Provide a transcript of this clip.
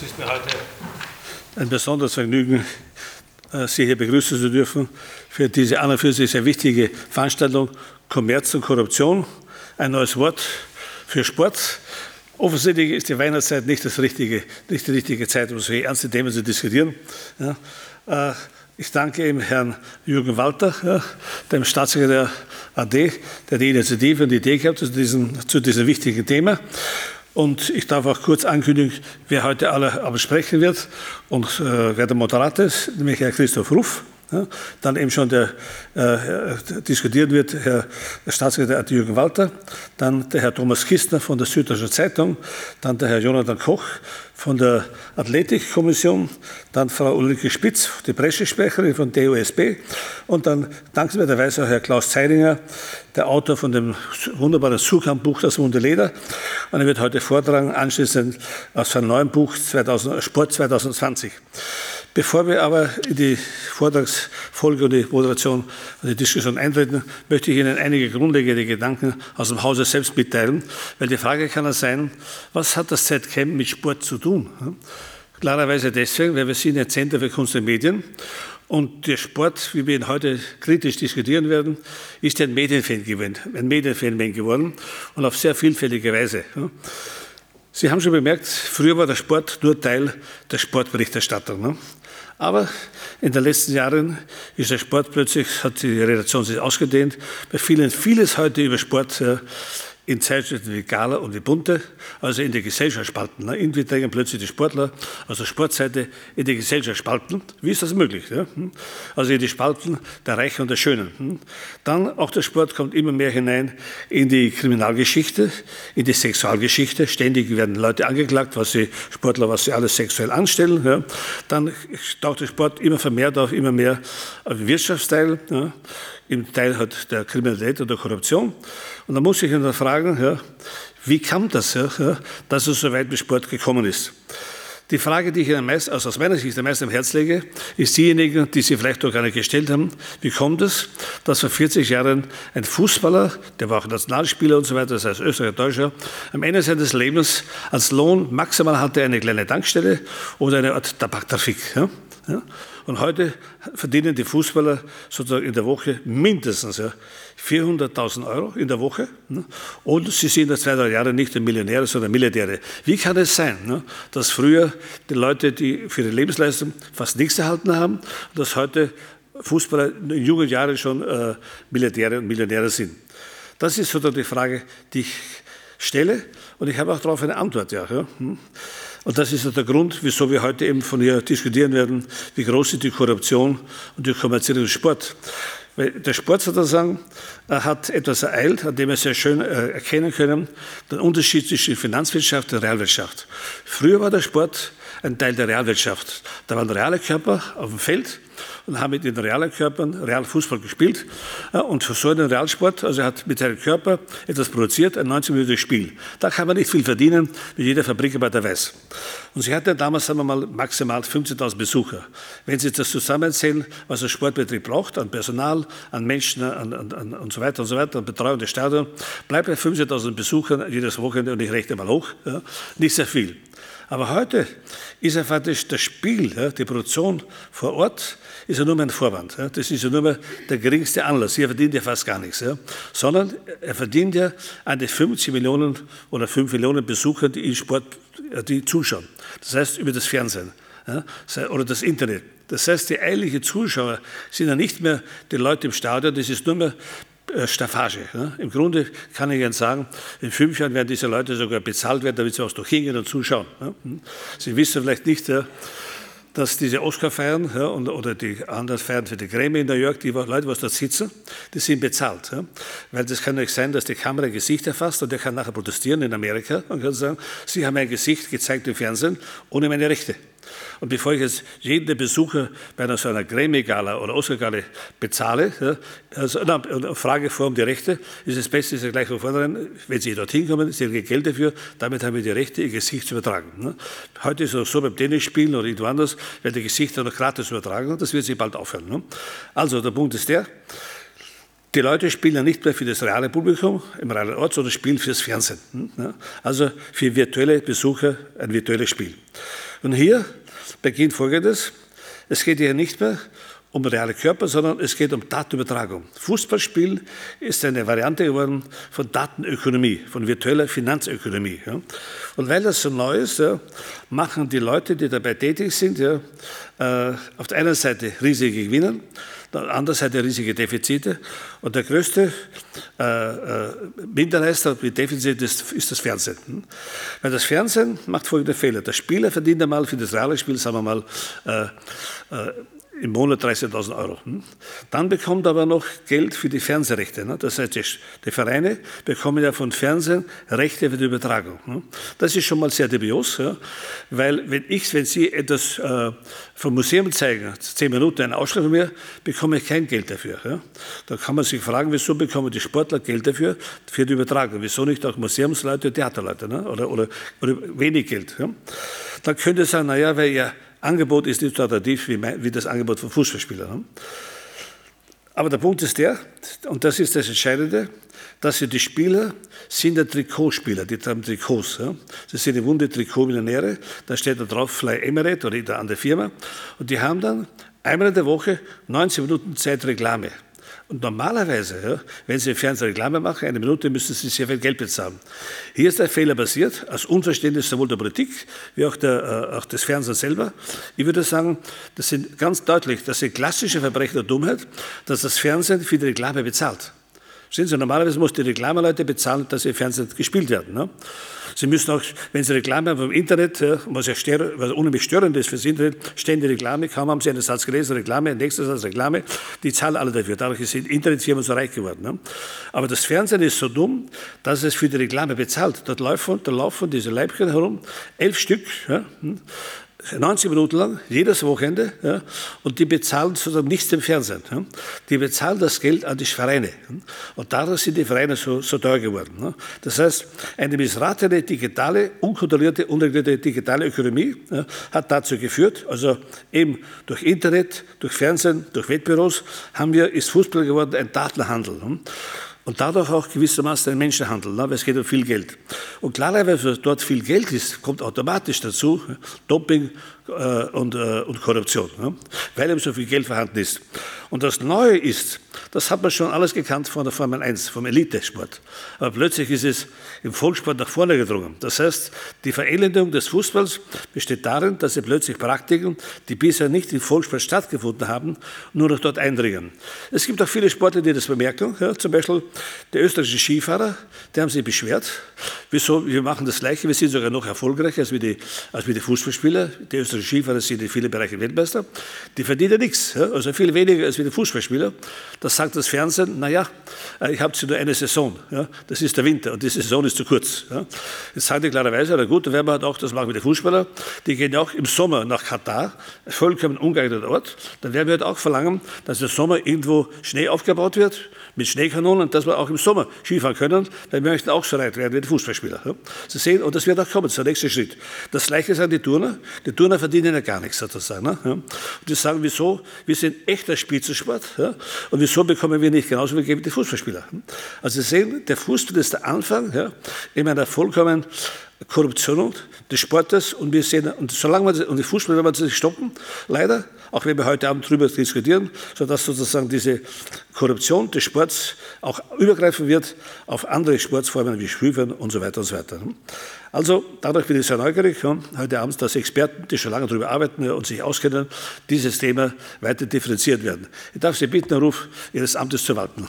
Es ist mir heute ein besonderes Vergnügen, äh, Sie hier begrüßen zu dürfen für diese an und für sich sehr wichtige Veranstaltung Kommerz und Korruption. Ein neues Wort für Sport. Offensichtlich ist die Weihnachtszeit nicht, das richtige, nicht die richtige Zeit, um so ernste Themen zu diskutieren. Ja. Äh, ich danke ihm Herrn Jürgen Walter, ja, dem Staatssekretär AD, der die Initiative und die Idee gehabt zu diesem, zu diesem wichtigen Thema. Und ich darf auch kurz ankündigen, wer heute alle sprechen wird und äh, wer der Moderator ist, nämlich Herr Christoph Ruff. Ja, dann eben schon der, äh, diskutiert wird Herr Staatssekretär Jürgen Walter, dann der Herr Thomas Kistner von der Süddeutschen Zeitung, dann der Herr Jonathan Koch von der Athletikkommission, dann Frau Ulrike Spitz, die Pressesprecherin von DOSB und dann dankenswerterweise auch Herr Klaus Zeidinger, der Autor von dem wunderbaren Sucham-Buch Das Wunde Leder. Und er wird heute vortragen, anschließend aus seinem neuen Buch 2000, Sport 2020. Bevor wir aber in die Vortragsfolge und die Moderation und die Diskussion eintreten, möchte ich Ihnen einige grundlegende Gedanken aus dem Hause selbst mitteilen, weil die Frage kann ja sein, was hat das ZCAM mit Sport zu tun? Klarerweise deswegen, weil wir sind ein Zentrum für Kunst und Medien und der Sport, wie wir ihn heute kritisch diskutieren werden, ist ein Medienphänomen, ein Medienphänomen geworden und auf sehr vielfältige Weise. Sie haben schon bemerkt, früher war der Sport nur Teil der Sportberichterstattung. Aber in den letzten Jahren ist der Sport plötzlich, hat die Redaktion sich ausgedehnt. Bei vielen vieles heute über Sport in Zeitschriften wie Gala und wie Bunte, also in die Gesellschaft spalten. Ne? Irgendwie drängen plötzlich die Sportler aus der Sportseite in die Gesellschaft spalten. Wie ist das möglich? Ja? Hm? Also in die Spalten der Reichen und der Schönen. Hm? Dann auch der Sport kommt immer mehr hinein in die Kriminalgeschichte, in die Sexualgeschichte. Ständig werden Leute angeklagt, was sie Sportler, was sie alles sexuell anstellen. Ja? Dann taucht der Sport immer vermehrt auf, immer mehr auf den Wirtschaftsteil. Ja? im Teil hat der Kriminalität oder Korruption. Und da muss ich ihn fragen, ja, wie kam das, ja, dass es so weit mit Sport gekommen ist? Die Frage, die ich Ihnen meist, also aus meiner Sicht am meisten am Herz lege, ist diejenige, die Sie vielleicht auch gar nicht gestellt haben. Wie kommt es, dass vor 40 Jahren ein Fußballer, der war auch Nationalspieler und so weiter, das heißt Österreicher, Deutscher, am Ende seines Lebens als Lohn maximal hatte eine kleine Tankstelle oder eine Art Tabaktrafik. Ja? Ja? Und heute verdienen die Fußballer sozusagen in der Woche mindestens ja, 400.000 Euro in der Woche. Ne? Und sie sind seit zwei, drei Jahren nicht Millionäre, sondern Milliardäre. Wie kann es sein, ne, dass früher die Leute, die für ihre Lebensleistung fast nichts erhalten haben, dass heute Fußballer in jungen Jahren schon äh, Milliardäre und Millionäre sind? Das ist sozusagen die Frage, die ich stelle. Und ich habe auch darauf eine Antwort. Ja. Hm? Und das ist der Grund, wieso wir heute eben von hier diskutieren werden, wie groß ist die Korruption und die kommerzielle Sport. Weil der Sport sozusagen hat etwas ereilt, an dem wir sehr schön äh, erkennen können, den Unterschied zwischen Finanzwirtschaft und Realwirtschaft. Früher war der Sport ein Teil der Realwirtschaft. Da waren reale Körper auf dem Feld und haben mit den realen Körpern real Fußball gespielt. Und für so einen Realsport, also er hat mit seinem Körper etwas produziert, ein 19-minütiges Spiel. Da kann man nicht viel verdienen, wie jeder Fabrikarbeiter weiß. Und sie hatte damals, sagen wir mal, maximal 15.000 Besucher. Wenn Sie das zusammenzählen, was ein Sportbetrieb braucht, an Personal, an Menschen an, an, an, und so weiter und so weiter, an Betreuung des Stadions, bleibt bei 15.000 Besuchern jedes Wochenende, und ich rechne mal hoch, ja, nicht sehr viel. Aber heute ist ja faktisch das Spiel, ja, die Produktion vor Ort, ist ja nur mehr ein Vorwand. Ja. Das ist ja nur mehr der geringste Anlass. Hier verdient er fast gar nichts. Ja. Sondern er verdient ja an die 50 Millionen oder 5 Millionen Besucher, die in Sport die zuschauen. Das heißt über das Fernsehen ja, oder das Internet. Das heißt, die eigentlichen Zuschauer sind ja nicht mehr die Leute im Stadion, das ist nur mehr äh, Staffage. Ne? Im Grunde kann ich Ihnen sagen, in fünf Jahren werden diese Leute sogar bezahlt werden, damit sie auch noch hingehen und zuschauen. Ne? Sie wissen vielleicht nicht, ja, dass diese Oscar-Feiern ja, oder die anderen Feiern für die Grammy in New York, die Leute, die dort sitzen, die sind bezahlt. Ja? Weil das kann nicht sein, dass die Kamera ein Gesicht erfasst und der kann nachher protestieren in Amerika und kann sagen, Sie haben ein Gesicht gezeigt im Fernsehen ohne meine Rechte. Und bevor ich jetzt jeden Besucher bei einer so einer Grammy-Gala oder Oscar-Gala bezahle, ja, also na, frage vor um die Rechte, ist es besser, ist gleich von vornherein, wenn Sie dorthin kommen, Sie kriegen Geld dafür, damit haben wir die Rechte, Ihr Gesicht zu übertragen. Ne? Heute ist es auch so beim Tennisspielen oder irgendwo anders, werden die Gesichter noch gratis übertragen und das wird sich bald aufhören. Ne? Also der Punkt ist der, Die Leute spielen ja nicht mehr für das reale Publikum im realen Ort, sondern spielen fürs Fernsehen. Hm, also für virtuelle Besucher ein virtuelles Spiel. Und hier beginnt Folgendes. Es geht hier nicht mehr um reale Körper, sondern es geht um Datenübertragung. Fußballspiel ist eine Variante geworden von Datenökonomie, von virtueller Finanzökonomie. Ja. Und weil das so neu ist, ja, machen die Leute, die dabei tätig sind, ja, äh, auf der einen Seite riesige Gewinne, auf der anderen Seite riesige Defizite. Und der größte äh, äh, Minderleister mit Defizit ist, ist, das Fernsehen. Hm? Weil das Fernsehen macht folgende Fehler. Der Spieler verdient einmal für das reale Spiel, sagen wir mal, äh, äh im Monat 30.000 Euro. Hm? Dann bekommt er aber noch Geld für die Fernsehrechte. Ne? Das heißt, die Vereine bekommen ja von Fernsehen Rechte für die Übertragung. Hm? Das ist schon mal sehr dubios, weil wenn ich, wenn Sie etwas äh, vom Museum zeigen, zehn Minuten einen Ausschlag von mir, bekomme ich kein Geld dafür. Da kann man sich fragen, wieso bekommen die Sportler Geld dafür, für die Übertragung? Wieso nicht auch Museumsleute, Theaterleute ne? oder, oder, oder wenig Geld? Dann könnte es sein, naja, weil ja Angebot ist nicht so attraktiv wie, das Angebot von Fußballspielern. Ne? Aber der Punkt ist der, und das ist das Entscheidende, dass die Spieler sind ja Trikotspieler, die tragen Trikots. Ja. Das sind die Wunde Trikotmillionäre, da steht da drauf Fly Emirate oder der andere Firma. Und die haben dann einmal in der Woche 90 Minuten Zeit Reklame. Und normalerweise, wenn Sie im Fernsehen Reklame machen, eine Minute müssen Sie sehr viel Geld bezahlen. Hier ist der Fehler passiert, aus Unverständnis sowohl der Politik wie auch, der, äh, auch des Fernsehens selber. Ich würde sagen, das sind ganz deutlich, das sind klassische Verbrechen der Dummheit, dass das Fernsehen für die Reklame bezahlt. Sehen Sie, normalerweise muss die Reklameleute bezahlen, dass im Fernsehen gespielt werden. Ne? Sie müssen auch, wenn Sie Reklame haben im Internet, was ja stör, was unheimlich störend ist für das Internet, ständig Reklame, kaum haben Sie einen Satz gelesen, Reklame, nächster Satz Reklame, die zahlen alle dafür. Dadurch sind Internetfirmen so reich geworden. Ne? Aber das Fernsehen ist so dumm, dass es für die Reklame bezahlt. Dort laufen, da laufen diese Leibchen herum, elf Stück, ja, hm? 90 Minuten lang, jedes Wochenende, ja, und die bezahlen sozusagen nichts im Fernsehen. Ja. Die bezahlen das Geld an die Vereine. Ja. Und dadurch sind die Vereine so, so teuer geworden. Das heißt, eine missratene, digitale, unkontrollierte, unregulierte digitale Ökonomie hat dazu geführt, also eben durch Internet, durch Fernsehen, durch Wettbüros, haben wir, ist Fußball geworden ein Datenhandel. Und dadurch auch gewissermaßen ein Menschenhandel, ne, weil es geht um viel Geld. Und klarerweise, dort viel Geld ist, kommt automatisch dazu Doping und, äh, und Korruption, ne, weil eben so viel Geld vorhanden ist. Und das Neue ist, das hat man schon alles gekannt von der Formel 1, vom Elitesport. Aber plötzlich ist es im Volkssport nach vorne gedrungen. Das heißt, die Verelendung des Fußballs besteht darin, dass sie plötzlich Praktiken, die bisher nicht im Volkssport stattgefunden haben, nur noch dort eindringen. Es gibt auch viele Sportler, die das bemerken. Ja, zum Beispiel der österreichische Skifahrer, die haben sich beschwert. Wieso? Wir machen das Gleiche, wir sind sogar noch erfolgreicher als wir die, als wir die Fußballspieler. Die österreichischen Skifahrer sind in vielen Bereichen Weltmeister. Die verdienen nichts, also viel weniger als wie die Fußballspieler. Das sagt das Fernsehen, naja, ich habe nur eine Saison, ja, das ist der Winter und die Saison ist zu kurz. Ja. Jetzt sagen die klarerweise, na gut, dann werden wir halt auch, das machen wir die Fußballer, die gehen ja auch im Sommer nach Katar, vollkommen ungeeigneter Ort, dann werden wir halt auch verlangen, dass im Sommer irgendwo Schnee aufgebaut wird, mit Schneekanonen, und dass wir auch im Sommer Skifahren können, weil wir möchten auch so weit werden wie die Fußballspieler. Ja. Sie sehen, und das wird auch kommen, das ist der nächste Schritt. Das Gleiche sagen die Turner, die Turner verdienen ja gar nichts sozusagen. Ne. Ja. Und die sagen, wieso, wir sind echter Spitzensport, ja, und wieso bekommen wir nicht genauso wie die Fußballspieler? Also Sie sehen, der Fußball ist der Anfang ja, in einer vollkommen Korruption des Sportes und wir sehen, und solange wir, und die Fußball werden wir nicht stoppen, leider, auch wenn wir heute Abend darüber diskutieren, sodass sozusagen diese Korruption des Sports auch übergreifen wird auf andere Sportsformen wie Spielfern und so weiter und so weiter. Also dadurch bin ich sehr neugierig, heute Abend, dass Experten, die schon lange darüber arbeiten und sich auskennen, dieses Thema weiter differenziert werden. Ich darf Sie bitten, Herr Ruf Ihres Amtes zu warten.